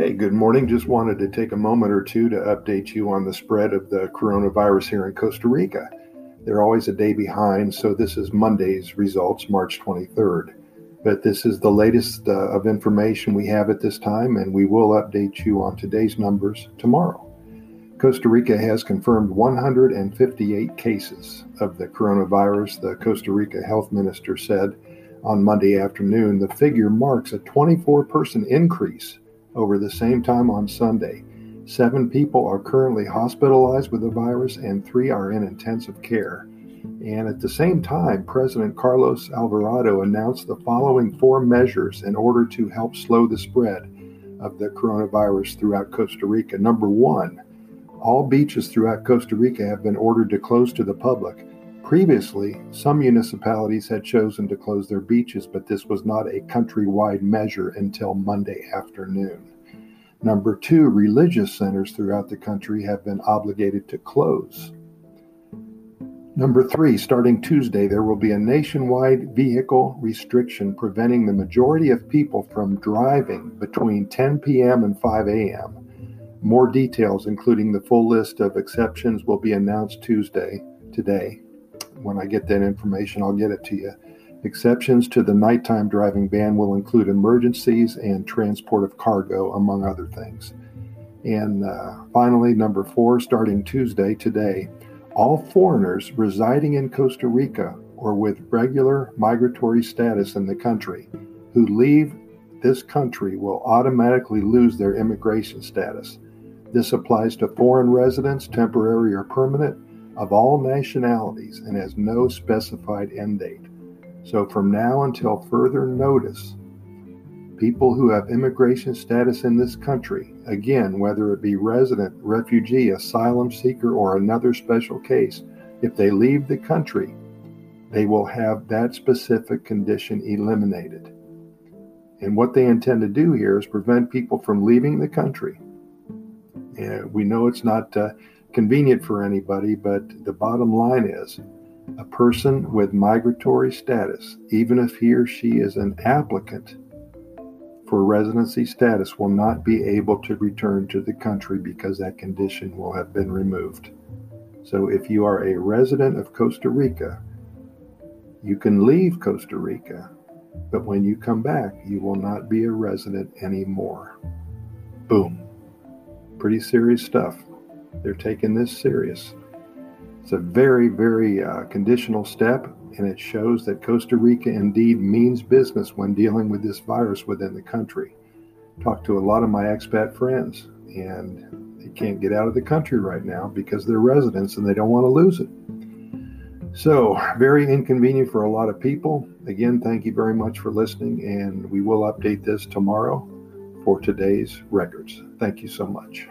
Hey, good morning. Just wanted to take a moment or two to update you on the spread of the coronavirus here in Costa Rica. They're always a day behind, so this is Monday's results, March 23rd. But this is the latest uh, of information we have at this time, and we will update you on today's numbers tomorrow. Costa Rica has confirmed 158 cases of the coronavirus, the Costa Rica health minister said on Monday afternoon. The figure marks a 24 person increase over the same time on Sunday. Seven people are currently hospitalized with the virus, and three are in intensive care. And at the same time, President Carlos Alvarado announced the following four measures in order to help slow the spread of the coronavirus throughout Costa Rica. Number one, all beaches throughout Costa Rica have been ordered to close to the public. Previously, some municipalities had chosen to close their beaches, but this was not a countrywide measure until Monday afternoon. Number two, religious centers throughout the country have been obligated to close. Number three, starting Tuesday, there will be a nationwide vehicle restriction preventing the majority of people from driving between 10 p.m. and 5 a.m. More details, including the full list of exceptions, will be announced Tuesday, today when I get that information, I'll get it to you. Exceptions to the nighttime driving ban will include emergencies and transport of cargo, among other things. And uh, finally, number four, starting Tuesday, today, all foreigners residing in Costa Rica or with regular migratory status in the country who leave this country will automatically lose their immigration status. This applies to foreign residents, temporary or permanent, of all nationalities and has no specified end date. So, from now until further notice, people who have immigration status in this country, again, whether it be resident, refugee, asylum seeker, or another special case, if they leave the country, they will have that specific condition eliminated. And what they intend to do here is prevent people from leaving the country. And we know it's not uh, convenient for anybody, but the bottom line is a person with migratory status, even if he or she is an applicant for residency status, will not be able to return to the country because that condition will have been removed. So if you are a resident of Costa Rica, you can leave Costa Rica, but when you come back, you will not be a resident anymore. Boom. Pretty serious stuff. They're taking this serious. It's a very, very uh, conditional step, and it shows that Costa Rica indeed means business when dealing with this virus within the country. Talked to a lot of my expat friends, and they can't get out of the country right now because they're residents and they don't want to lose it. So, very inconvenient for a lot of people. Again, thank you very much for listening, and we will update this tomorrow for today's records. Thank you so much.